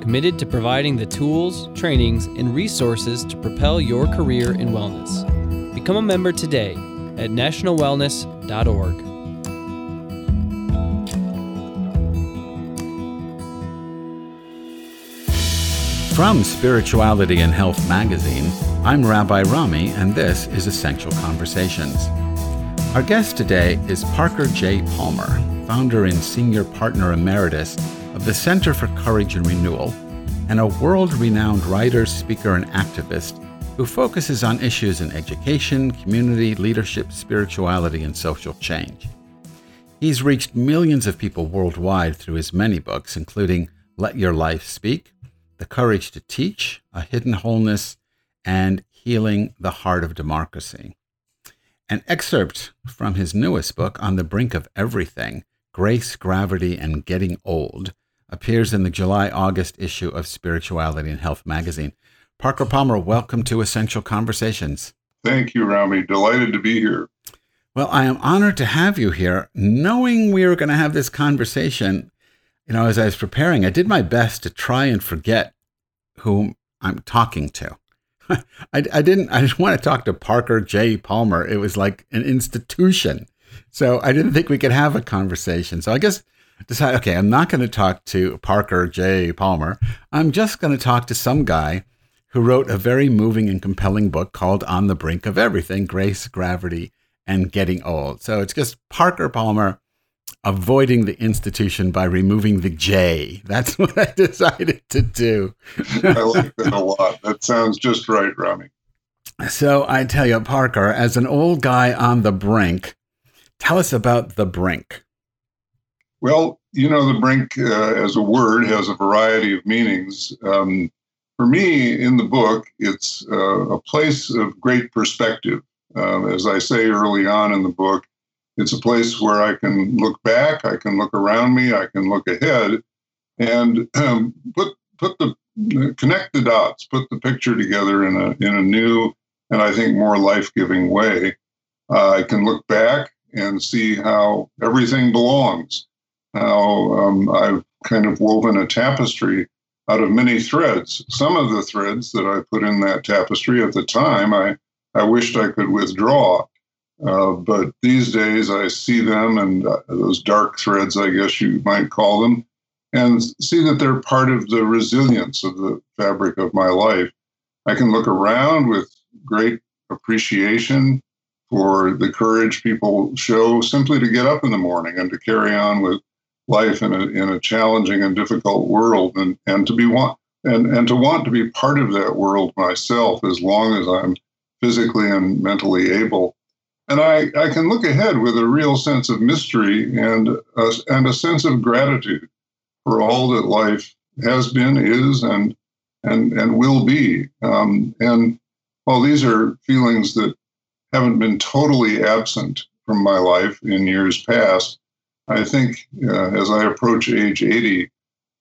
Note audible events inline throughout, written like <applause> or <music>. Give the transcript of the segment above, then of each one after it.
committed to providing the tools, trainings, and resources to propel your career in wellness. Become a member today at nationalwellness.org. From Spirituality and Health magazine, I'm Rabbi Rami, and this is Essential Conversations. Our guest today is Parker J. Palmer, founder and senior partner emeritus of the Center for Courage and Renewal, and a world renowned writer, speaker, and activist who focuses on issues in education, community, leadership, spirituality, and social change. He's reached millions of people worldwide through his many books, including Let Your Life Speak, The Courage to Teach, A Hidden Wholeness, and Healing the Heart of Democracy. An excerpt from his newest book, On the Brink of Everything Grace, Gravity, and Getting Old, appears in the July August issue of Spirituality and Health magazine. Parker Palmer, welcome to Essential Conversations. Thank you, Rami. Delighted to be here. Well, I am honored to have you here. Knowing we were going to have this conversation, you know, as I was preparing, I did my best to try and forget whom I'm talking to. <laughs> I, I didn't. I didn't want to talk to Parker J. Palmer. It was like an institution, so I didn't think we could have a conversation. So I guess decide, okay, I'm not going to talk to Parker J. Palmer. I'm just going to talk to some guy who wrote a very moving and compelling book called On the Brink of Everything Grace, Gravity, and Getting Old. So it's just Parker Palmer avoiding the institution by removing the J. That's <laughs> what I decided to do. <laughs> I like that a lot. That sounds just right, Rami. So I tell you, Parker, as an old guy on the brink, tell us about the brink. Well, you know, the brink uh, as a word has a variety of meanings. Um, for me, in the book, it's uh, a place of great perspective. Uh, as I say early on in the book, it's a place where I can look back, I can look around me, I can look ahead, and um, put put the connect the dots, put the picture together in a in a new and I think more life giving way. Uh, I can look back and see how everything belongs how um, I've kind of woven a tapestry out of many threads. Some of the threads that I put in that tapestry at the time, I, I wished I could withdraw. Uh, but these days I see them and uh, those dark threads, I guess you might call them, and see that they're part of the resilience of the fabric of my life. I can look around with great appreciation for the courage people show simply to get up in the morning and to carry on with life in a in a challenging and difficult world, and and to be want and and to want to be part of that world myself as long as I'm physically and mentally able. And I, I can look ahead with a real sense of mystery and a, and a sense of gratitude for all that life has been, is, and and and will be. Um, and while these are feelings that haven't been totally absent from my life in years past, I think uh, as I approach age 80,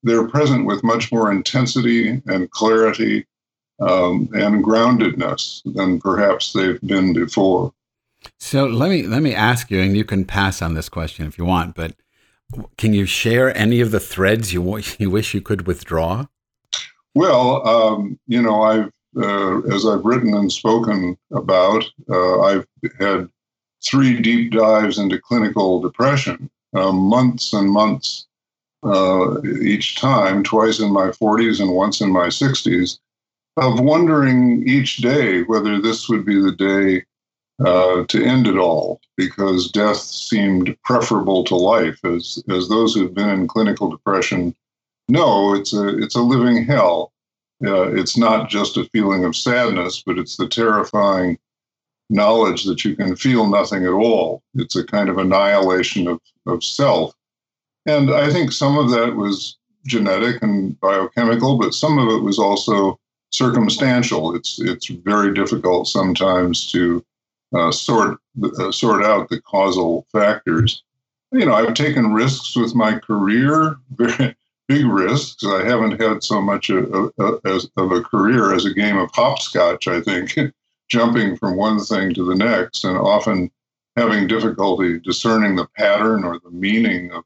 they're present with much more intensity and clarity um, and groundedness than perhaps they've been before. So let me let me ask you, and you can pass on this question if you want, but can you share any of the threads you <laughs> you wish you could withdraw? Well, um, you know, I've uh, as I've written and spoken about, uh, I've had three deep dives into clinical depression, uh, months and months uh, each time, twice in my 40s and once in my 60s, of wondering each day whether this would be the day uh, to end it all, because death seemed preferable to life. As as those who've been in clinical depression know, it's a it's a living hell. Uh, it's not just a feeling of sadness, but it's the terrifying knowledge that you can feel nothing at all. It's a kind of annihilation of, of self. And I think some of that was genetic and biochemical, but some of it was also circumstantial. It's it's very difficult sometimes to uh, sort uh, sort out the causal factors. You know, I've taken risks with my career, very big risks. I haven't had so much a, a, of a career as a game of hopscotch. I think <laughs> jumping from one thing to the next, and often having difficulty discerning the pattern or the meaning of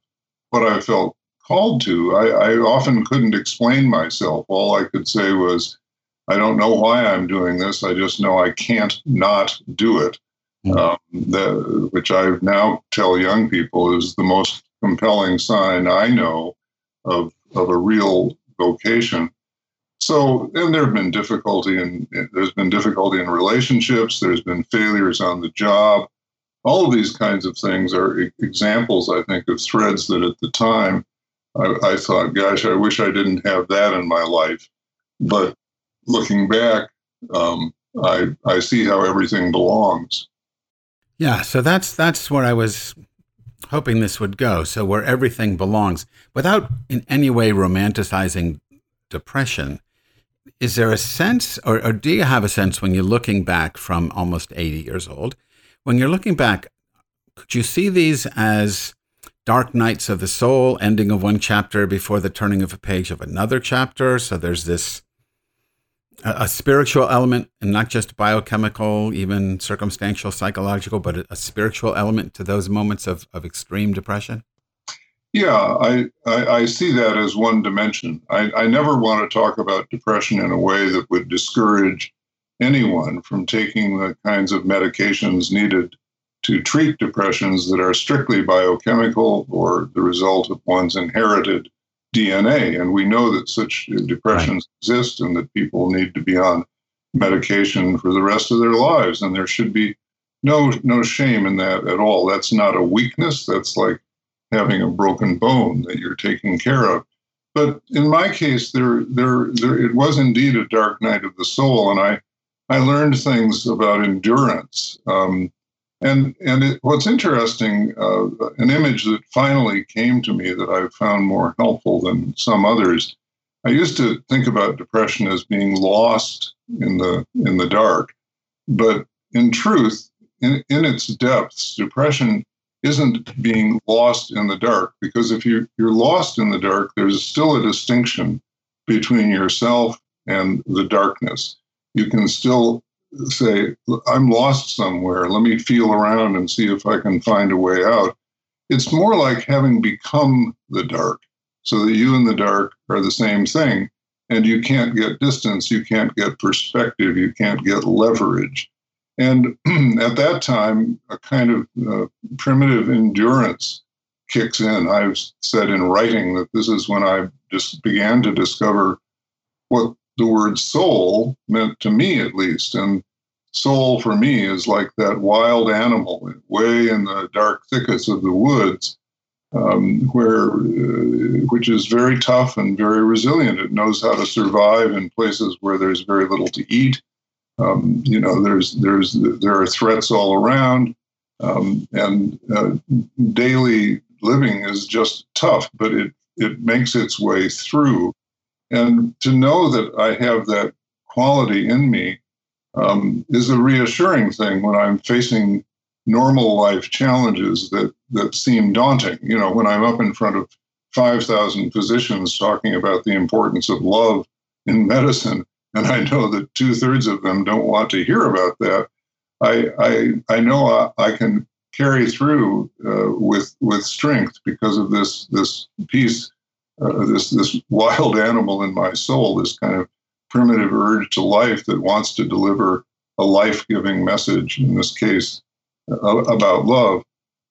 what I felt called to. I, I often couldn't explain myself. All I could say was, I don't know why I'm doing this. I just know I can't not do it. Mm-hmm. Um, the, which I now tell young people is the most compelling sign I know of of a real vocation. So, and there have been difficulty in there's been difficulty in relationships. There's been failures on the job. All of these kinds of things are examples, I think, of threads that at the time I, I thought, gosh, I wish I didn't have that in my life. But looking back, um, I I see how everything belongs. Yeah, so that's that's where I was hoping this would go. So where everything belongs, without in any way romanticizing depression. Is there a sense, or, or do you have a sense when you're looking back from almost 80 years old, when you're looking back, could you see these as dark nights of the soul, ending of one chapter before the turning of a page of another chapter? So there's this a, a spiritual element and not just biochemical, even circumstantial, psychological, but a, a spiritual element to those moments of, of extreme depression? Yeah, I, I, I, see that as one dimension. I, I never want to talk about depression in a way that would discourage anyone from taking the kinds of medications needed to treat depressions that are strictly biochemical or the result of one's inherited DNA. And we know that such depressions right. exist and that people need to be on medication for the rest of their lives. And there should be no no shame in that at all. That's not a weakness. That's like having a broken bone that you're taking care of. But in my case, there, there, there, it was indeed a dark night of the soul, and I, I learned things about endurance. Um, and and it, what's interesting, uh, an image that finally came to me that I found more helpful than some others. I used to think about depression as being lost in the in the dark, but in truth, in, in its depths, depression isn't being lost in the dark because if you, you're lost in the dark, there's still a distinction between yourself and the darkness. You can still say, I'm lost somewhere. Let me feel around and see if I can find a way out. It's more like having become the dark so that you and the dark are the same thing. And you can't get distance, you can't get perspective, you can't get leverage. And <clears throat> at that time, a kind of uh, primitive endurance kicks in. I've said in writing that this is when I just began to discover what the word soul meant to me, at least. And soul for me is like that wild animal way in the dark thickets of the woods, um, where uh, which is very tough and very resilient. It knows how to survive in places where there's very little to eat. Um, you know, there's there's there are threats all around, um, and uh, daily living is just tough, but it it makes its way through. And to know that I have that quality in me um, is a reassuring thing when I'm facing normal life challenges that that seem daunting. You know, when I'm up in front of 5,000 physicians talking about the importance of love in medicine, and I know that two thirds of them don't want to hear about that. I I, I know I, I can carry through uh, with with strength because of this this piece, uh, this this <laughs> wild animal in my soul, this kind of primitive urge to life that wants to deliver a life giving message, in this case, uh, about love.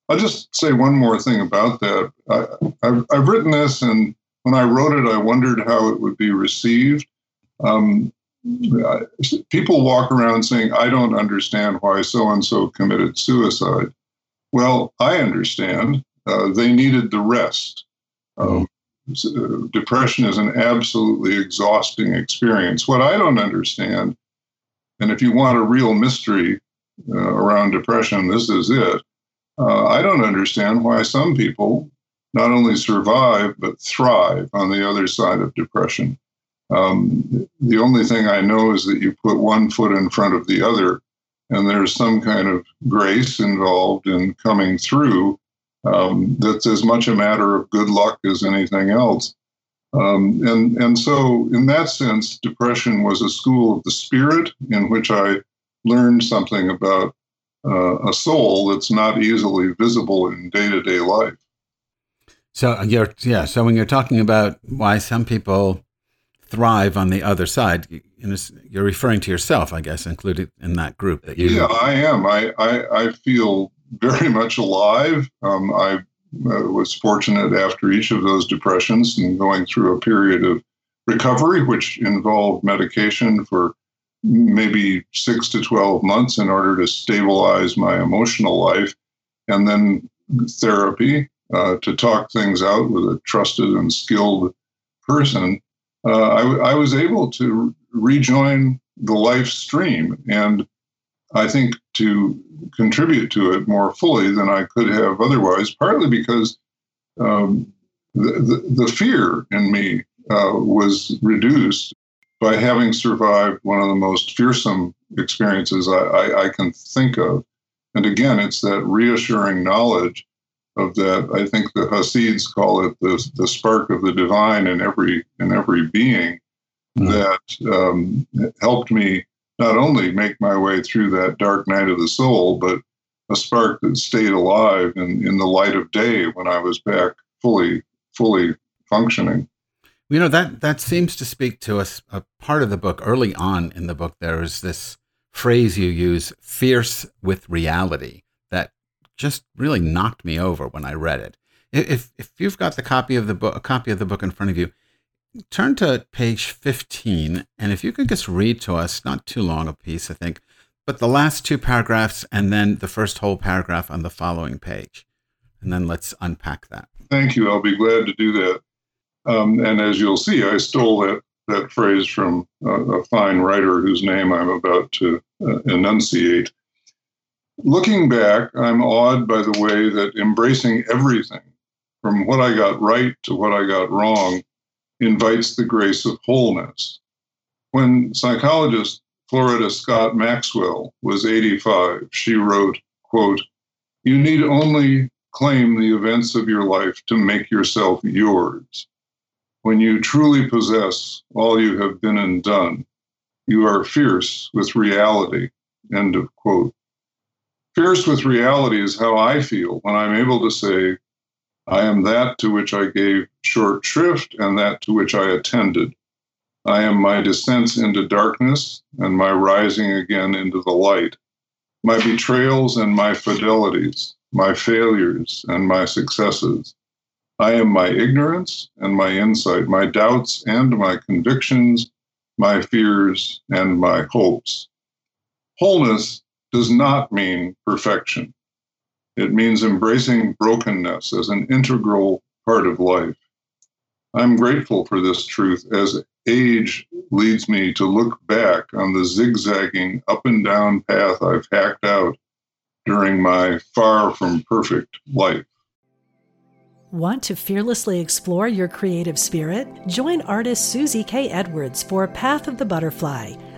I'll just say one more thing about that. I, have I've written this, and when I wrote it, I wondered how it would be received. Um, people walk around saying, I don't understand why so and so committed suicide. Well, I understand. Uh, they needed the rest. Um, uh, depression is an absolutely exhausting experience. What I don't understand, and if you want a real mystery uh, around depression, this is it. Uh, I don't understand why some people not only survive, but thrive on the other side of depression. Um, the only thing I know is that you put one foot in front of the other, and there's some kind of grace involved in coming through um, that's as much a matter of good luck as anything else. Um, and, and so, in that sense, depression was a school of the spirit in which I learned something about uh, a soul that's not easily visible in day to day life. So you're yeah. So when you're talking about why some people thrive on the other side, you're referring to yourself, I guess, included in that group. That you. Yeah, I am. I I, I feel very <laughs> much alive. Um, I uh, was fortunate after each of those depressions and going through a period of recovery, which involved medication for maybe six to 12 months in order to stabilize my emotional life, and then therapy uh, to talk things out with a trusted and skilled person, uh, I, I, was able to rejoin the life stream and I think to contribute to it more fully than I could have otherwise, partly because um, the, the, the, fear in me uh, was reduced by having survived one of the most fearsome experiences I, I, I can think of. And again, it's that reassuring knowledge of that. I think the Hasids call it the, the spark of the divine in every in every being mm-hmm. that um, helped me not only make my way through that dark night of the soul, but a spark that stayed alive in, in the light of day when I was back fully fully functioning. You know that that seems to speak to us a part of the book early on in the book. There is this phrase you use, "fierce with reality," just really knocked me over when I read it. If if you've got the copy of the book, a copy of the book in front of you, turn to page 15 and if you could just read to us, not too long a piece, I think, but the last two paragraphs and then the first whole paragraph on the following page. And then let's unpack that. Thank you. I'll be glad to do that. Um, and as you'll see, I stole that, that phrase from a fine writer whose name I'm about to uh, enunciate. Looking back, I'm awed by the way that embracing everything, from what I got right to what I got wrong, invites the grace of wholeness. When psychologist Florida Scott Maxwell was 85, she wrote, quote, You need only claim the events of your life to make yourself yours. When you truly possess all you have been and done, you are fierce with reality. End of quote. Fierce with reality is how I feel when I'm able to say, I am that to which I gave short shrift and that to which I attended. I am my descents into darkness and my rising again into the light, my betrayals and my fidelities, my failures and my successes. I am my ignorance and my insight, my doubts and my convictions, my fears and my hopes. Wholeness does not mean perfection. It means embracing brokenness as an integral part of life. I'm grateful for this truth as age leads me to look back on the zigzagging up and down path I've hacked out during my far from perfect life. Want to fearlessly explore your creative spirit? Join artist Susie K. Edwards for Path of the Butterfly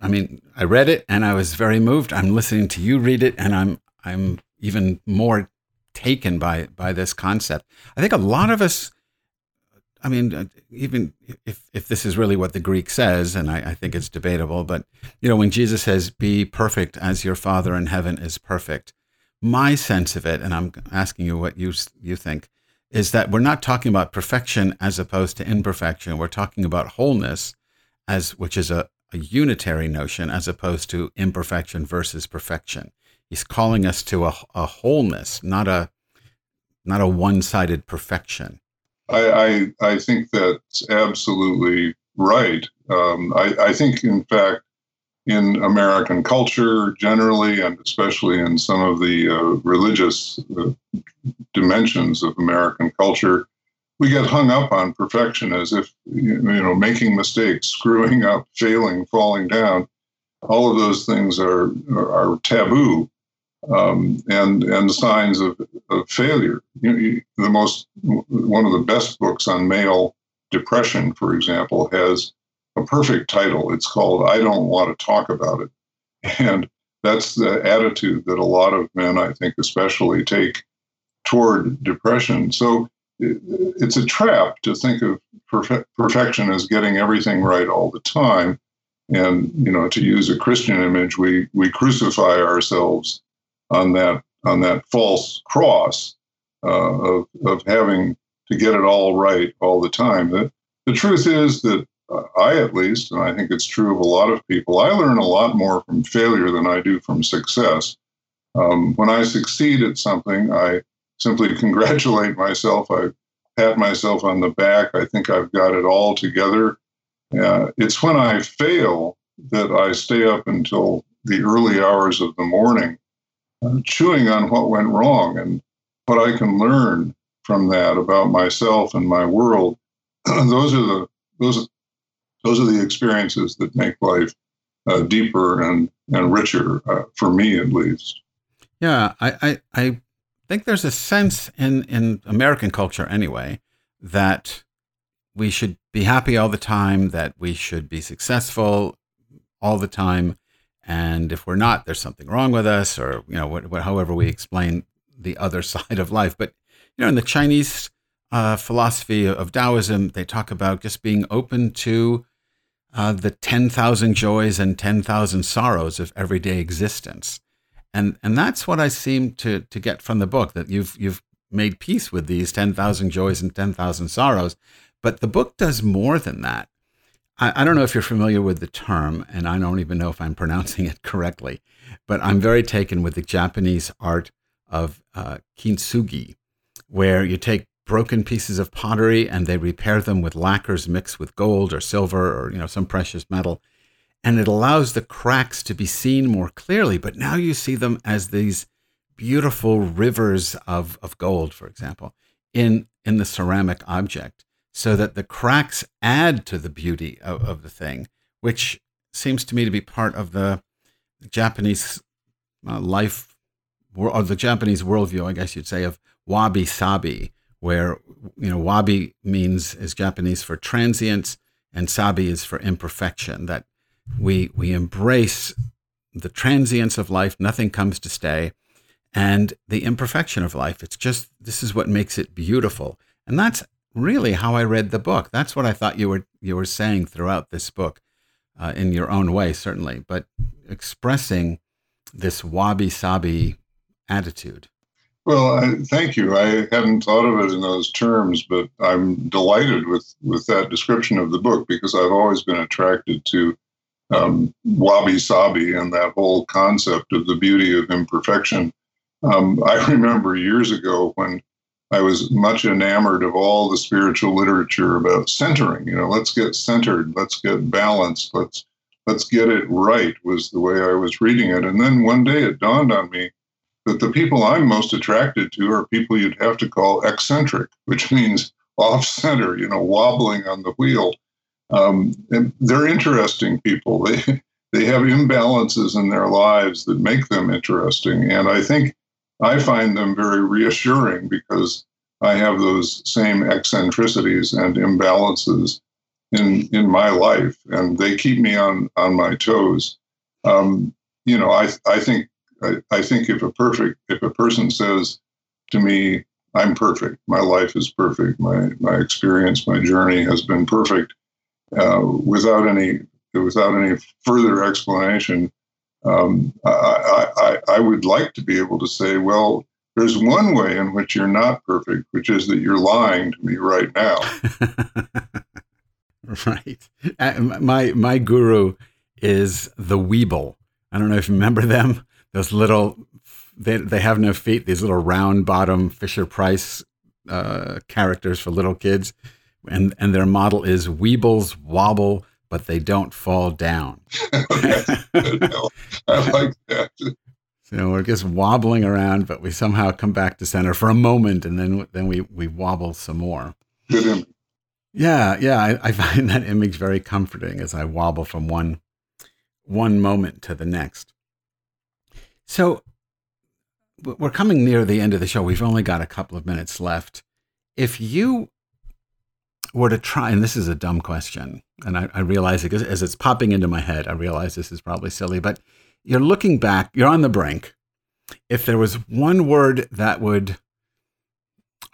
I mean, I read it and I was very moved. I'm listening to you read it and I'm I'm even more taken by by this concept. I think a lot of us I mean, uh, even if, if this is really what the Greek says, and I, I, think it's debatable, but you know, when Jesus says, "Be perfect as your Father in heaven is perfect," my sense of it, and I'm asking you what you you think, is that we're not talking about perfection as opposed to imperfection. We're talking about wholeness, as which is a, a unitary notion, as opposed to imperfection versus perfection. He's calling us to a, a wholeness, not a not a one-sided perfection. I, I, I think that's absolutely right. Um, I, I think, in fact, in American culture generally, and especially in some of the uh, religious uh, dimensions of American culture, we get hung up on perfection as if you know making mistakes, screwing up, failing, falling down. All of those things are are, taboo um, and and signs of, of failure. You know, the most one of the best books on male depression, for example, has a perfect title. It's called "I Don't Want to Talk About It," and that's the attitude that a lot of men, I think, especially take toward depression. So it's a trap to think of perfe- perfection as getting everything right all the time. And you know, to use a Christian image, we we crucify ourselves on that on that false cross uh, of of having to get it all right all the time. The, the truth is that I, at least, and I think it's true of a lot of people, I learn a lot more from failure than I do from success. Um, when I succeed at something, I simply congratulate myself. I pat myself on the back. I think I've got it all together. Uh, it's when I fail that I stay up until the early hours of the morning uh, chewing on what went wrong and what I can learn from that about myself and my world. <clears throat> those are the those those are the experiences that make life uh, deeper and and richer uh, for me at least. Yeah, I, I I think there's a sense in in American culture anyway that we should be happy all the time, that we should be successful all the time, and if we're not, there's something wrong with us, or you know, what, what, however we explain the other <laughs> side of life. But you know, in the Chinese uh, philosophy of Taoism, they talk about just being open to uh, the ten thousand joys and ten thousand sorrows of everyday existence, and and that's what I seem to to get from the book that you've you've made peace with these ten thousand joys and ten thousand sorrows. But the book does more than that. I, I don't know if you're familiar with the term, and I don't even know if I'm <laughs> pronouncing it correctly, but I'm very taken with the Japanese art of uh, kintsugi, where you take broken pieces of pottery and they repair them with lacquers mixed with gold or silver or you know some precious metal and it allows the cracks to be seen more clearly but now you see them as these beautiful rivers of, of gold for example in in the ceramic object so that the cracks add to the beauty of, of the thing, which seems to me to be part of the Japanese uh, life or the Japanese worldview, I guess you'd say, of wabi sabi, where you know wabi means is Japanese for transience and sabi is for imperfection. That we we embrace the transience of life, nothing comes to stay, and the imperfection of life. It's just this is what makes it beautiful, and that's really how I read the book. That's what I thought you were you were saying throughout this book, uh, in your own way, certainly, but expressing this wabi sabi attitude. Well, I, thank you. I hadn't thought of it in those terms, but I'm delighted with with that description of the book because I've always been attracted to um, wabi sabi and that whole concept of the beauty of imperfection. Um, I <laughs> remember years ago when I was much enamored of all the spiritual literature about centering. You know, let's get centered, let's get balanced, let's let's get it right was the way I was reading it. And then one day it dawned on me that the people I'm most attracted to are people you'd have to call eccentric, which <laughs> means off center, you know, wobbling on the wheel. Um, they're interesting people. They <laughs> they have imbalances in their lives that make them interesting. And I think I find them very reassuring because I have those same eccentricities and imbalances in in my life, and they keep me on on my toes. Um, you know, I I think I, I think if a perfect if a person says to me, "I'm perfect. My life is perfect. My my experience, my journey has been perfect," uh, without any without any further explanation, um, I, I, I would like to be able to say, well, there's one way in which you're not perfect, which is that you're lying to me right now. <laughs> right. Uh, my my guru is the Weeble. I don't know if you remember them. Those little they they have no feet. These little round bottom Fisher Price uh, characters for little kids, and and their model is Weebles wobble but they don't fall down. <laughs> I like that. So we're just wobbling around, but we somehow come back to center for a moment, and then then we we wobble some more. Good image. Yeah, yeah, I, I find that image very comforting as I wobble from one one moment to the next. So we're coming near the end of the show. We've only got a couple of minutes left. If you were to try, and this is a dumb question, and I, I realize it as it's popping into my head, I realize this is probably silly, but you're looking back, you're on the brink. If there was one word that would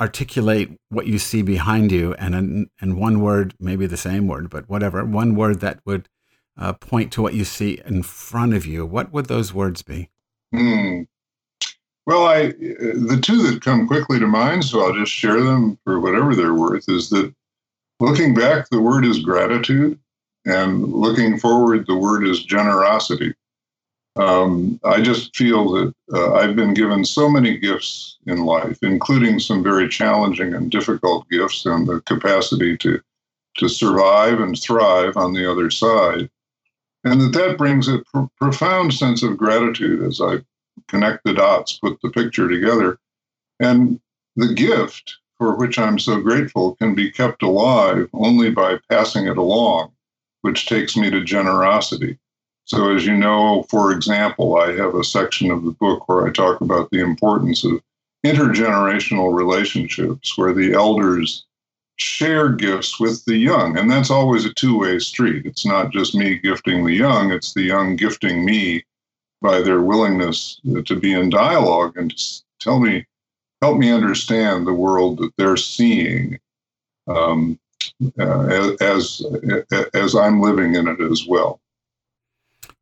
articulate what you see behind you, and and one word, maybe the same word, but whatever, one word that would uh, point to what you see in front of you, what would those words be? Hmm. Well, I the two that come quickly to mind, so I'll just share them for whatever they're worth. Is that Looking back, the word is gratitude, and looking forward, the word is generosity. Um, I just feel that uh, I've been given so many gifts in life, including some very challenging and difficult gifts, and the capacity to to survive and thrive on the other side, and that that brings a pr- profound sense of gratitude as I connect the dots, put the picture together, and the gift for which I'm so grateful can be kept alive only by passing it along, which takes me to generosity. So, as you know, for example, I have a section of the book where I talk about the importance of intergenerational relationships where the elders share gifts with the young. And that's always a two way street. It's not just me gifting the young, it's the young gifting me by their willingness to be in dialogue and to tell me help me understand the world that they're seeing um, uh, as as I'm living in it as well.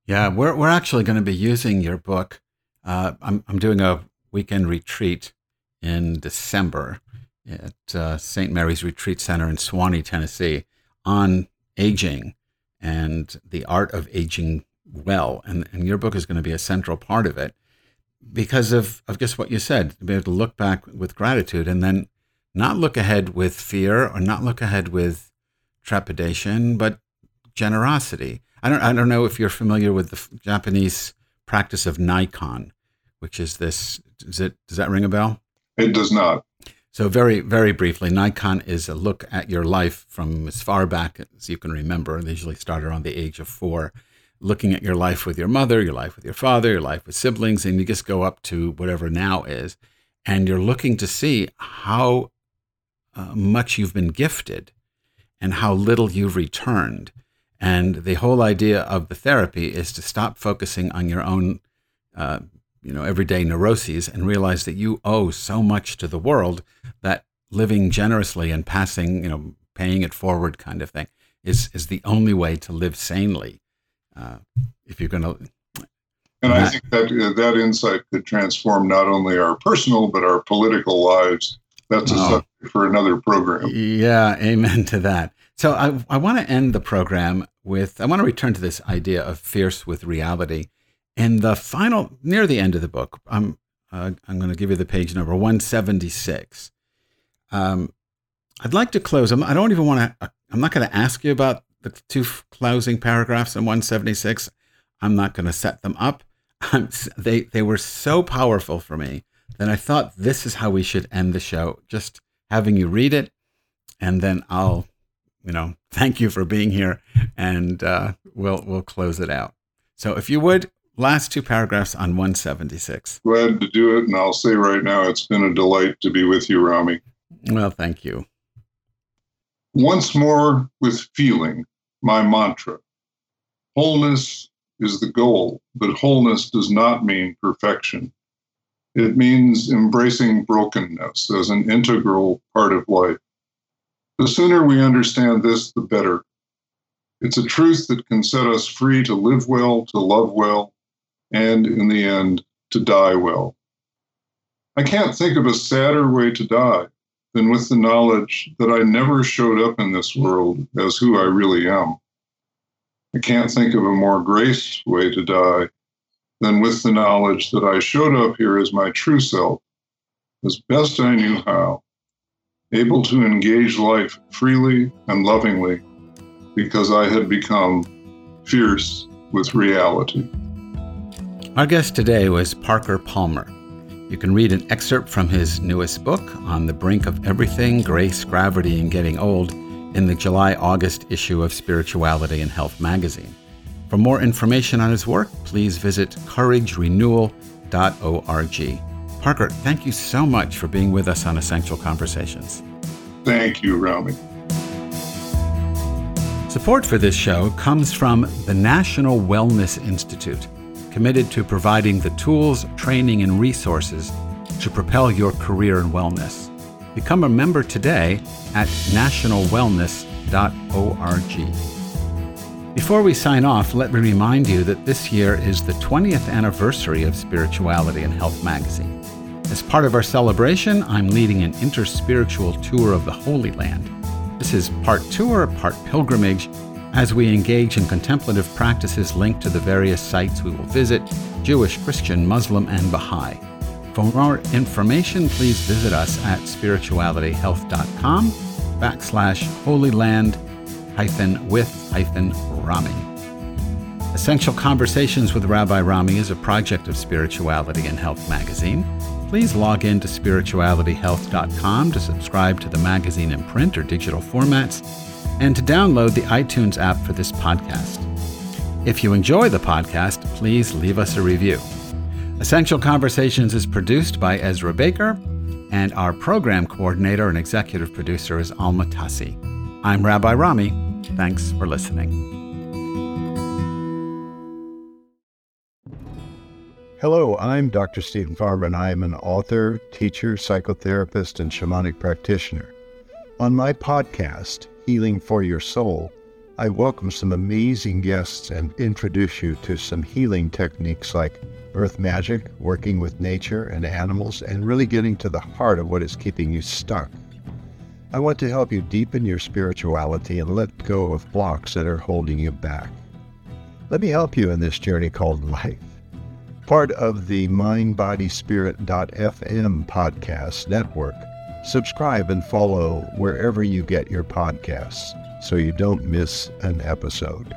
Yeah, we're we're actually going to be using your book. Uh, I'm I'm doing a weekend retreat in December at uh, St. Mary's Retreat Center in Sewanee, Tennessee, on aging and the art of aging well, and and your book is going to be a central part of it because of, of just what you said, to be able to look back with gratitude and then not look ahead with fear or not look ahead with trepidation, but generosity. I don't, I don't know if you're familiar with the Japanese practice of Naikan, which is this. Does it does that ring a bell? It does not. So very very briefly, Naikan is a look at your life from as far back as you can remember. They usually start around the age of four, looking at your life with your mother, your life with your father, your life with siblings, and you just go up to whatever now is, and you're looking to see how uh, much you've been gifted and how little you've returned. And the whole idea of the therapy is to stop focusing on your own, uh, you know, everyday neuroses and realize that you owe so much to the world that living generously and passing, you know, paying it forward kind of thing is is the only way to live sanely uh, if you're going to. And I think that uh, that insight could transform not only our personal but our political lives. That's a oh. subject for another program. Yeah, amen to that. So I, I want to end the program with I want to return to this idea of fierce with reality. And the final, near the end of the book, I'm uh, I'm going to give you the page number 176. Um, I'd like to close. I'm, I don't even want to. I'm not going to ask you about the two closing paragraphs in 176. I'm not going to set them up. they they were so powerful for me that I thought this is how we should end the show. Just having you read it, and then I'll, you know, thank you for being here, and uh, we'll we'll close it out. So if you would, last two paragraphs on 176. Glad to do it, and I'll say right now, it's been a delight to be with you, Rami. Well, thank you. Once more with feeling, my mantra. Wholeness is the goal, but wholeness does not mean perfection. It means embracing brokenness as an integral part of life. The sooner we understand this, the better. It's a truth that can set us free to live well, to love well, and in the end, to die well. I can't think of a sadder way to die than with the knowledge that I never showed up in this world as who I really am. I can't think of a more graced way to die than with the knowledge that I showed up here as my true self, as best I knew how, able to engage life freely and lovingly because I had become fierce with reality. Our guest today was Parker Palmer. You can read an excerpt from his newest book, On the Brink of Everything Grace, Gravity, and Getting Old, in the July August issue of Spirituality and Health magazine. For more information on his work, please visit couragerenewal.org. Parker, thank you so much for being with us on Essential Conversations. Thank you, Rami. Support for this show comes from the National Wellness Institute, committed to providing the tools, training, and resources to propel your career in wellness. Become a member today at nationalwellness.org. Before we sign off, let me remind you that this year is the 20th anniversary of Spirituality and Health magazine. As part of our celebration, I'm leading an interspiritual tour of the Holy Land. This is part tour, part pilgrimage, as we engage in contemplative practices linked to the various sites we will visit Jewish, Christian, Muslim, and Baha'i. For more information, please visit us at spiritualityhealth.com backslash holyland hyphen with hyphen Rami. Essential Conversations with Rabbi Rami is a project of Spirituality and Health magazine. Please log in to spiritualityhealth.com to subscribe to the magazine in print or digital formats and to download the iTunes app for this podcast. If you enjoy the podcast, please leave us a review. Essential Conversations is produced by Ezra Baker, and our program coordinator and executive producer is Alma Tassi. I'm Rabbi Rami. Thanks for listening. Hello, I'm Dr. Steven Farmer, and I am an author, teacher, psychotherapist, and shamanic practitioner. On my podcast, Healing for Your Soul, I welcome some amazing guests and introduce you to some healing techniques like earth magic, working with nature and animals, and really getting to the heart of what is keeping you stuck. I want to help you deepen your spirituality and let go of blocks that are holding you back. Let me help you in this journey called life part of the mindbodyspirit.fm podcast network. Subscribe and follow wherever you get your podcasts so you don't miss an episode.